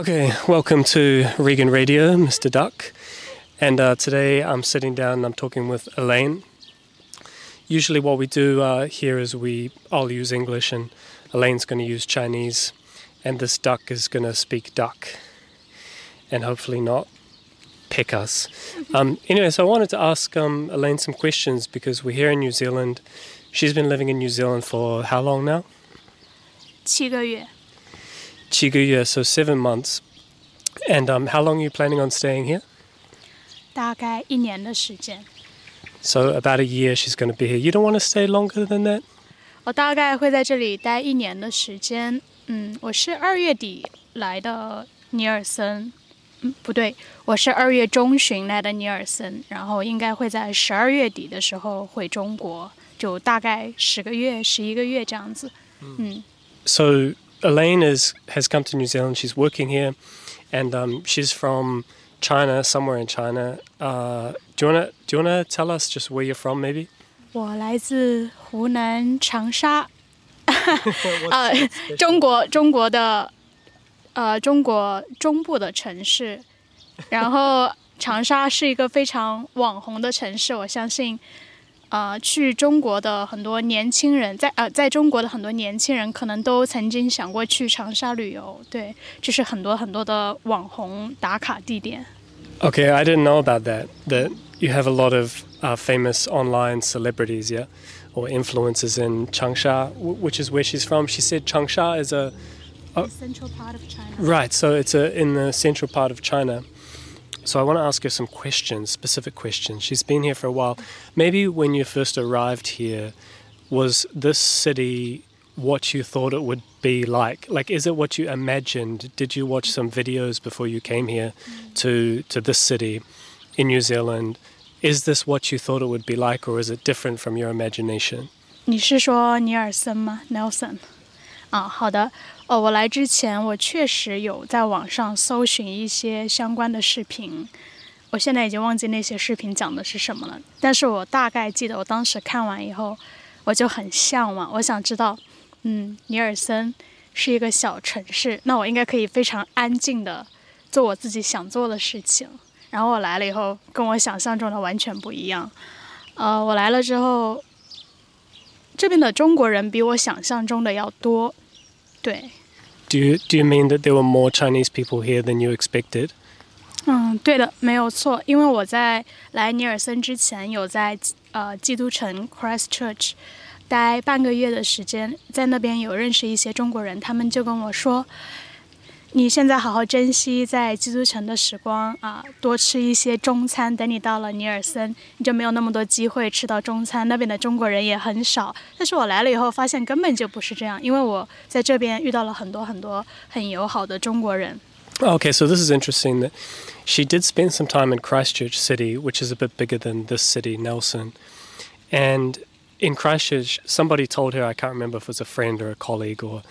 Okay, welcome to Regan Radio, Mr. Duck. And uh, today I'm sitting down and I'm talking with Elaine. Usually, what we do uh, here is we all use English, and Elaine's going to use Chinese, and this duck is going to speak duck, and hopefully not pick us. Um, anyway, so I wanted to ask um, Elaine some questions because we're here in New Zealand. She's been living in New Zealand for how long now? 七个月， 七个月, so seven months. And um, how long are you planning on staying here? 大概一年的时间。 So about a year she's going to be here. You don't want to stay longer than that? 我大概会在这里待一年的时间。嗯，我是二月底来的尼尔森，嗯，不对，我是二月中旬来的尼尔森，然后应该会在十二月底的时候回中国，就大概十个月、十一个月这样子。嗯， So Elaine is has come to New Zealand. She's working here, and um, she's from China, somewhere in China. Uh, do you wanna do you wanna tell us just where you're from, maybe? 我来自湖南长沙，呃，中国中国的呃中国中部的城市，然后长沙是一个非常网红的城市，我相信。 呃，去中国的很多年轻人，在呃，在中国的很多年轻人可能都曾经想过去长沙旅游，对，这是很多很多的网红打卡地点。 Okay, I didn't know about that. That you have a lot of uh, famous online celebrities, yeah, or influencers in Changsha, w- which is where she's from. She said Changsha is a Central part of China. Right, so it's a, in the central part of China. So I want to ask her some questions, specific questions. She's been here for a while. Maybe when you first arrived here, was this city what you thought it would be like? Like, is it what you imagined? Did you watch some videos before you came here to to this city in New Zealand? Is this what you thought it would be like, or is it different from your imagination? 你是说尼尔森吗？Nelson。 啊，好的。哦，我来之前，我确实有在网上搜寻一些相关的视频。我现在已经忘记那些视频讲的是什么了，但是我大概记得，我当时看完以后，我就很向往，我想知道，嗯，尼尔森是一个小城市，那我应该可以非常安静的做我自己想做的事情。然后我来了以后，跟我想象中的完全不一样。呃，我来了之后，这边的中国人比我想象中的要多，对，Do you do you mean that there were more Chinese people here than you expected? 嗯，对的，没有错。因为我在来尼尔森之前，有在呃基督城 Christchurch 待半个月的时间，在那边有认识一些中国人，他们就跟我说，你现在好好珍惜在基督城的时光啊，多吃一些中餐。等你到了尼尔森，你就没有那么多机会吃到中餐，那边的中国人也很少。但是我来了以后，发现根本就不是这样，因为我在这边遇到了很多很多很友好的中国人。 Okay, so this is interesting that she did spend some time in Christchurch City, which is a bit bigger than this city, Nelson. And in Christchurch, somebody told her, I can't remember if it was a friend or a colleague or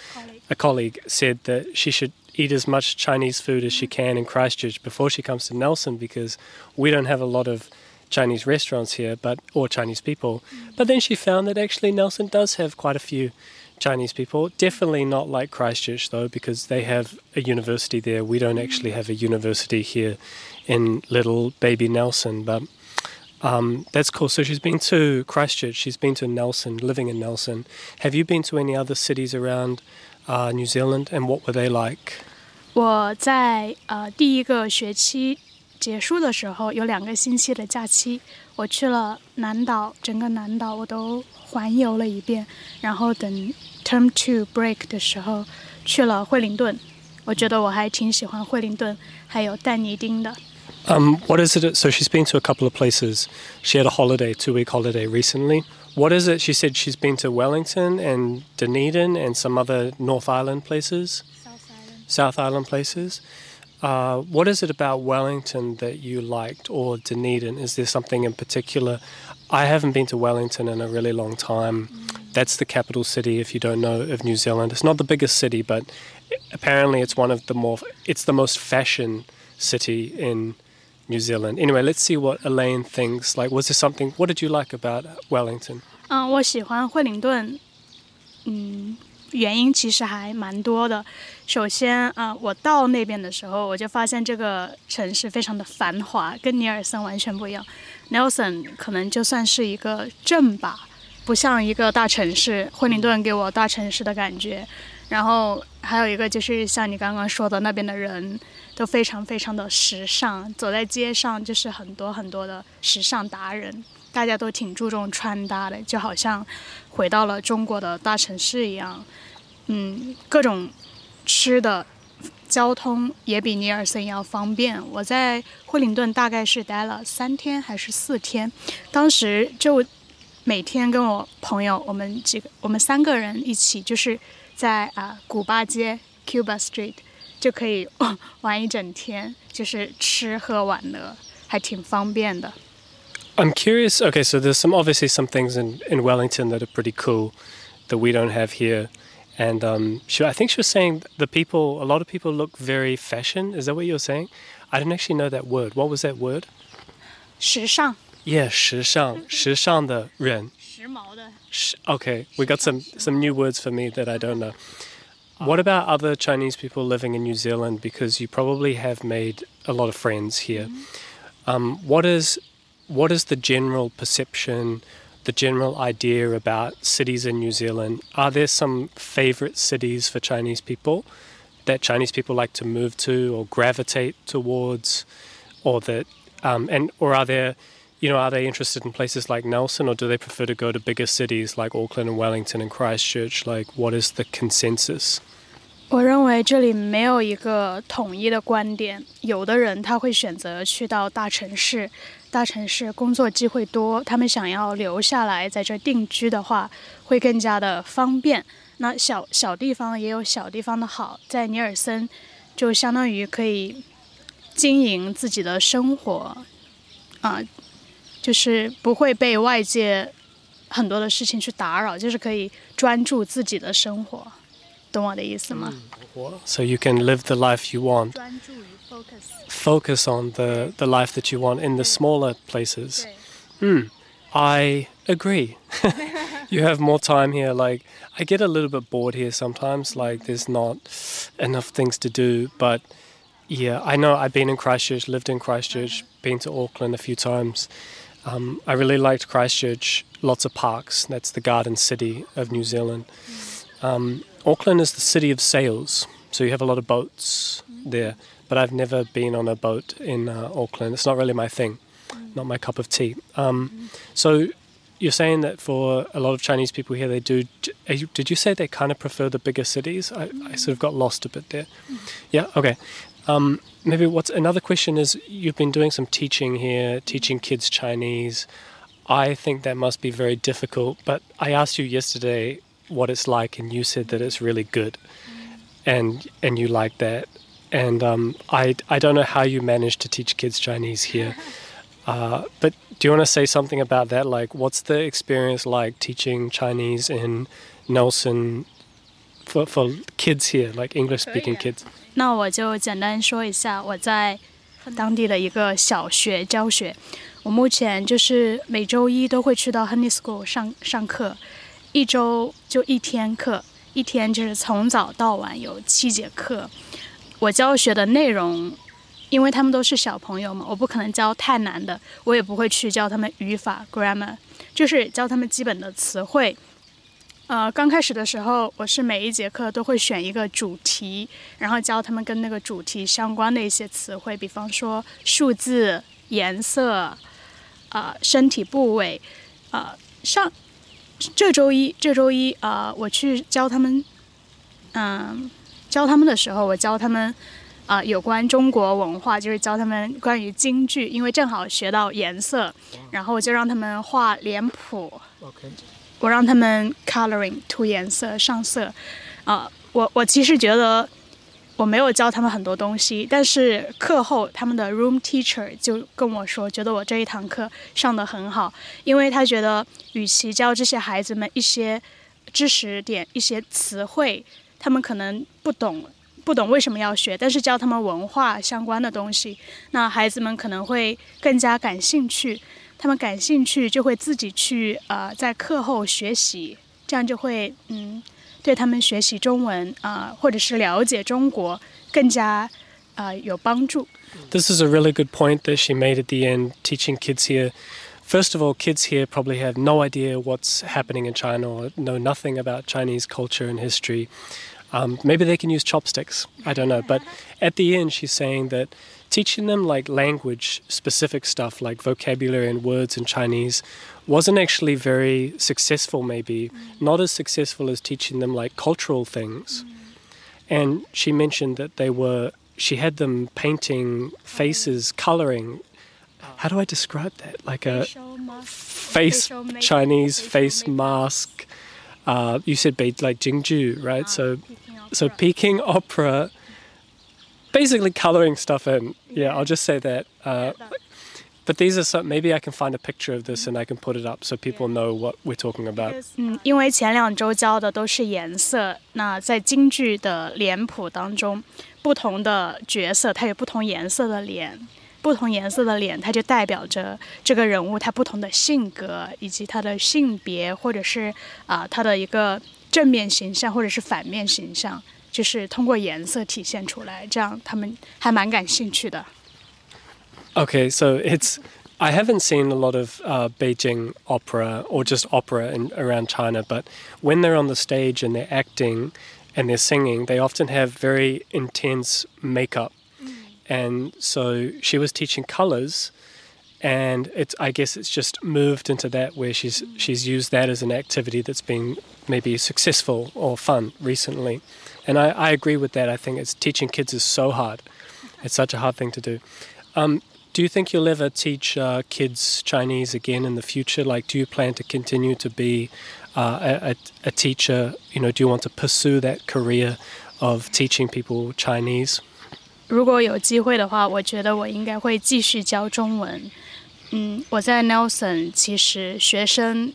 a colleague, said that she should eat as much Chinese food as she can in Christchurch before she comes to Nelson because we don't have a lot of Chinese restaurants here, but or Chinese people. But then she found that actually Nelson does have quite a few Chinese people. Definitely not like Christchurch though, because they have a university there. We don't actually have a university here in little baby Nelson, but um, that's cool. So she's been to Christchurch, she's been to Nelson, living in Nelson. Have you been to any other cities around uh, New Zealand, and what were they like? 我在呃第一个学期结束的时候，有两个星期的假期，我去了南岛，整个南岛我都环游了一遍。然后等 Term Two Break 的时候，去了惠灵顿，我觉得我还挺喜欢惠灵顿，还有但尼丁的。 Um, what is it? So she's been to a couple of places. She had a holiday, two week holiday recently. What is it? She said she's been to Wellington and Dunedin and some other North Island places, South Island places. Uh, what is it about Wellington that you liked or Dunedin? Is there something in particular? I haven't been to Wellington in a really long time. That's the capital city, if you don't know, of New Zealand. It's not the biggest city, but apparently it's one of the more, it's the most fashion city in New Zealand. Anyway, let's see what Elaine thinks. Like, was there something, what did you like about Wellington? 嗯，我喜欢惠灵顿。嗯， 原因其实还蛮多的。首先啊，我到那边的时候，我就发现这个城市非常的繁华，跟尼尔森完全不一样。Nelson 可能就算是一个镇吧，不像一个大城市。惠灵顿给我大城市的感觉。然后还有一个就是像你刚刚说的，那边的人 都非常非常的时尚，走在街上就是很多很多的时尚达人，大家都挺注重穿搭的，就好像回到了中国的大城市一样。嗯，各种吃的，交通也比尼尔森要方便。我在惠灵顿大概是待了三天还是四天，当时就每天跟我朋友，我们几个，我们三个人一起就是。在啊，古巴街 Cuba Street 就可以玩一整天，就是吃喝玩乐，还挺方便的。I'm curious. Okay, so there's some obviously some things in, in Wellington that are pretty cool that we don't have here. And um, she, I think she was saying the people, a lot of people look very fashion. Is that what you were saying? I didn't actually know that word. What was that word? 时尚. Yeah, 时尚,时尚的人.时髦的. Okay, we got some some new words for me that I don't know. What about other Chinese people living in New Zealand? Because you probably have made a lot of friends here. Mm-hmm. Um, what is what is the general perception, the general idea about cities in New Zealand? Are there some favorite cities for Chinese people that Chinese people like to move to or gravitate towards, or that um, and or are there you know, are they interested in places like Nelson or do they prefer to go to bigger cities like Auckland and Wellington and Christchurch? Like, what is the consensus? 我认为这里没有一个统一的观点。有的人他会选择去到大城市，大城市工作机会多，他们想要留下来在这定居的话，会更加的方便。那小小地方也有小地方的好，在尼尔森就相当于可以经营自己的生活，啊，就是不会被外界很多的事情去打扰，就是可以专注自己的生活，懂我的意思吗？So you can live the life you want. 专注于 focus. Focus on the the life that you want in the smaller places. Hmm. I agree. you have more time here. Like I get a little bit bored here sometimes. Like there's not enough things to do. But yeah, I know I've been in Christchurch, lived in Christchurch, been to Auckland a few times. Um, I really liked Christchurch, lots of parks. That's the garden city of New Zealand. Um, Auckland is the city of sails, so you have a lot of boats there. But I've never been on a boat in uh, Auckland. It's not really my thing, not my cup of tea. Um, so you're saying that for a lot of Chinese people here, they do. Did you say they kind of prefer the bigger cities? I, I sort of got lost a bit there. Yeah. Okay. Um, maybe what's another question is you've been doing some teaching here, teaching kids Chinese. I think that must be very difficult, but I asked you yesterday what it's like, and you said that it's really good, and and you like that. And um, I I don't know how you manage to teach kids Chinese here, uh, but do you want to say something about that? Like, what's the experience like teaching Chinese in Nelson for for kids here, like English speaking kids? 那我就简单说一下我在当地的一个小学教学。我目前就是每周一都会去到 Honey School 上上课， 一周就一天课，一天就是从早到晚有七节课。我教学的内容，因为他们都是小朋友嘛，我不可能教太难的，我也不会去教他们语法 grammar，就是教他们基本的词汇。呃，刚开始的时候，我是每一节课都会选一个主题，然后教他们跟那个主题相关的一些词汇，比方说数字、颜色，呃，身体部位，呃，上这周一，这周一，呃，我去教他们，嗯，教他们的时候，我教他们，啊，有关中国文化，就是教他们关于京剧，因为正好学到颜色，然后我就让他们画脸谱。我让他们 coloring 涂颜色上色，啊，我我其实觉得我没有教他们很多东西，但是课后他们的 room teacher 就跟我说，觉得我这一堂课上的很好，因为他觉得与其教这些孩子们一些知识点、一些词汇，他们可能不懂，不懂为什么要学，但是教他们文化相关的东西，那孩子们可能会更加感兴趣。他们感兴趣就会自己去呃在课后学习，这样就会嗯 对他们学习中文啊、或者是了解中国更加啊、有帮助。 This is a really good point that she made at the end, teaching kids here. First of all, kids here probably have no idea what's happening in China or know nothing about Chinese culture and history. Um, maybe they can use chopsticks. I don't know. But at the end, she's saying that teaching them like language specific stuff like vocabulary and words in Chinese wasn't actually very successful, maybe. Mm. Not as successful as teaching them like cultural things. Mm. And she mentioned that they were, she had them painting faces, mm. coloring. Uh, How do I describe that? Like a face, facial Chinese facial face makeup. mask. Uh, you said be like Jingju, right? so, so Peking opera, basically coloring stuff in. Yeah, I'll just say that. Uh, but these are some. Maybe I can find a picture of this and I can put it up so people know what we're talking about. 嗯，因为前两周教的都是颜色，那在京剧的脸谱当中，不同的角色它有不同颜色的脸， 不同颜色的脸它就代表着这个人物他不同的性格以及他的性别，或者是啊、他的一个正面形象或者是反面形象，就是通过颜色体现出来，这样他们还蛮感兴趣的。 Okay, so it's. I haven't seen a lot of uh, Beijing opera or just opera in, around China, but when they're on the stage and they're acting and they're singing, they often have very intense makeup. and so she was teaching colors, and it's. I guess it's just moved into that where she's she's used that as an activity that's been maybe successful or fun recently. And I, I agree with that. I think it's teaching kids is so hard. It's such a hard thing to do. Um, do you think you'll ever teach uh, kids Chinese again in the future? Like, do you plan to continue to be uh, a, a, a teacher? You know, do you want to pursue that career of teaching people Chinese? 如果有机会的话，我觉得我应该会继续教中文。嗯，我在 Nelson 其实学生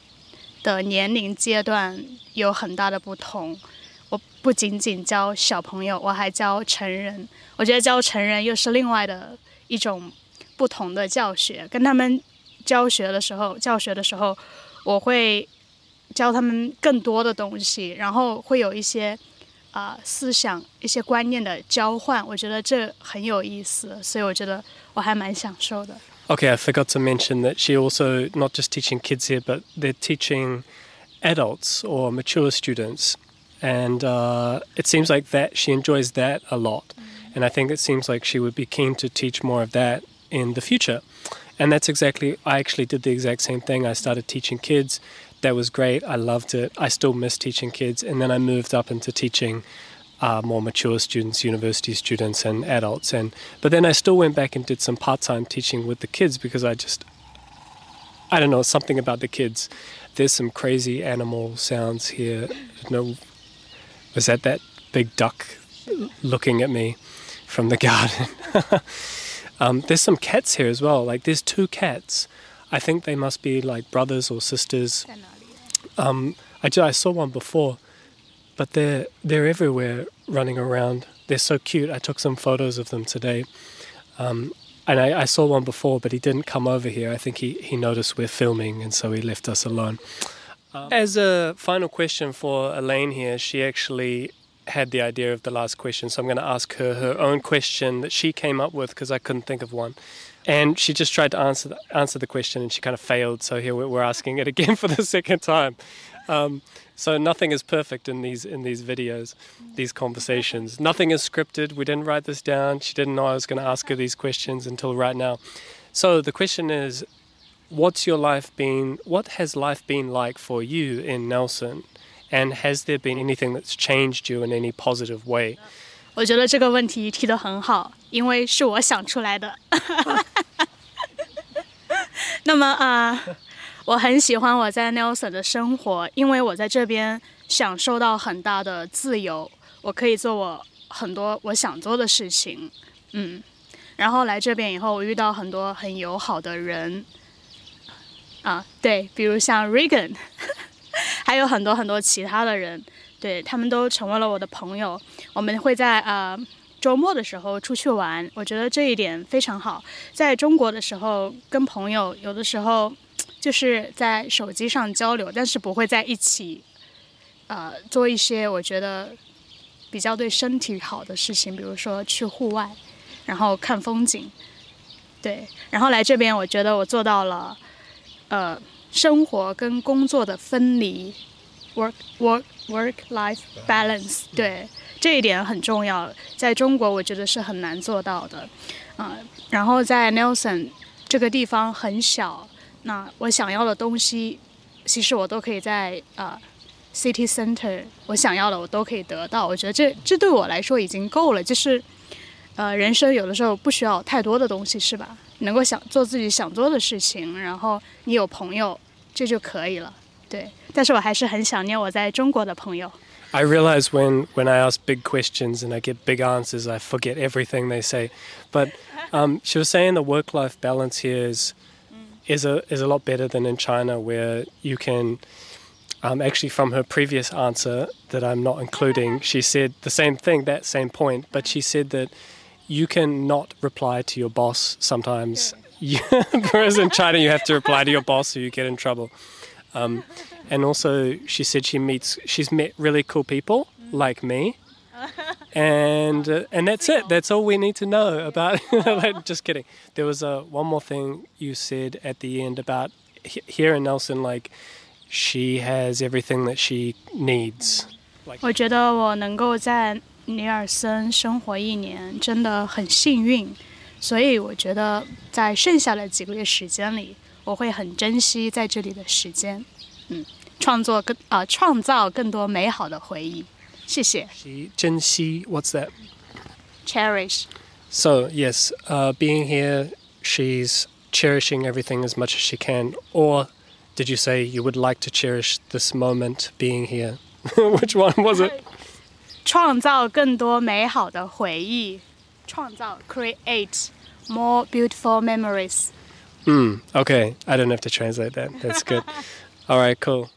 的年龄阶段有很大的不同。我不仅仅教小朋友，我还教成人。我觉得教成人又是另外的一种不同的教学。跟他们教学的时候，教学的时候，我会教他们更多的东西，然后会有一些啊、思想、一些观念的交换，我觉得这很有意思，所以我觉得我还蛮享受的。 Okay, I forgot to mention that she also not just teaching kids here, but they're teaching adults or mature students, and uh, it seems like that she enjoys that a lot, and I think it seems like she would be keen to teach more of that in the future, and that's exactly I actually did the exact same thing. I started teaching kids. that was great. I loved it. I still miss teaching kids, and then I moved up into teaching uh, more mature students, university students, and adults. And but then I still went back and did some part-time teaching with the kids because I just I don't know something about the kids. There's some crazy animal sounds here. No, was that that big duck looking at me from the garden? um, there's some cats here as well. Like there's two cats. I think they must be like brothers or sisters. Um, I, I saw one before, but they're they're everywhere running around. They're so cute. I took some photos of them today. Um, and I, I saw one before, but he didn't come over here. I think he, he noticed we're filming, and so he left us alone. Um, As a final question for Elaine here, she actually had the idea of the last question, so I'm going to ask her her own question that she came up with because I couldn't think of one And she just tried to answer the, answer the question, and she kind of failed. So here we're, we're asking it again for the second time. Um, so nothing is perfect in these in these videos, these conversations. Nothing is scripted. We didn't write this down. She didn't know I was going to ask her these questions until right now. So the question is, what's your life been? What has life been like for you in Nelson? And has there been anything that's changed you in any positive way? 我觉得这个问题提得很好，因为是我想出来的。 那么啊、我很喜欢我在 Nelson 的生活，因为我在这边享受到很大的自由，我可以做我很多我想做的事情，嗯。然后来这边以后，我遇到很多很友好的人，啊，对，比如像 Regan，还有很多很多其他的人，对他们都成为了我的朋友。我们会在呃周末的时候出去玩，我觉得这一点非常好。在中国的时候，跟朋友有的时候就是在手机上交流，但是不会在一起呃做一些我觉得比较对身体好的事情，比如说去户外，然后看风景。对，然后来这边，我觉得我做到了，呃，生活跟工作的分离，work work work life balance。对，这一点很重要，在中国我觉得是很难做到的。啊，然后在 Nelson 这个地方很小，那我想要的东西，其实我都可以在啊 city center，我想要的我都可以得到。我觉得这这对我来说已经够了，就是。呃，人生有的时候不需要太多的东西，是吧？能够想做自己想做的事情，然后你有朋友，这就可以了。对，但是我还是很想念我在中国的朋友。I realize when, when I ask big questions and I get big answers, I forget everything they say. But um, she was saying the work life balance here is, is, a, is a lot better than in China, where you can. Um, actually, from her previous answer that I'm not including, she said the same thing, that same point, but she said that you can not reply to your boss sometimes. Yeah. Whereas in China, you have to reply to your boss or you get in trouble. Um, and also, she said she meets, she's met really cool people like me. And uh, and that's it. That's all we need to know about. just kidding. There was uh, one more thing you said at the end about here in Nelson, like she has everything that she needs. Like, 我觉得我能够在尼尔森生活一年真的很幸运，所以我觉得在剩下的几个月时间里， 我会很珍惜在这里的时间，嗯，创作更啊，创造更多美好的回忆。谢谢。珍惜，What's that? Cherish. So yes, uh, being here, she's cherishing everything as much as she can. Or did you say you would like to cherish this moment being here? Which one was it? 创造更多美好的回忆，创造 create more beautiful memories. Hmm. Okay. I don't have to translate that. That's good. All right. Cool.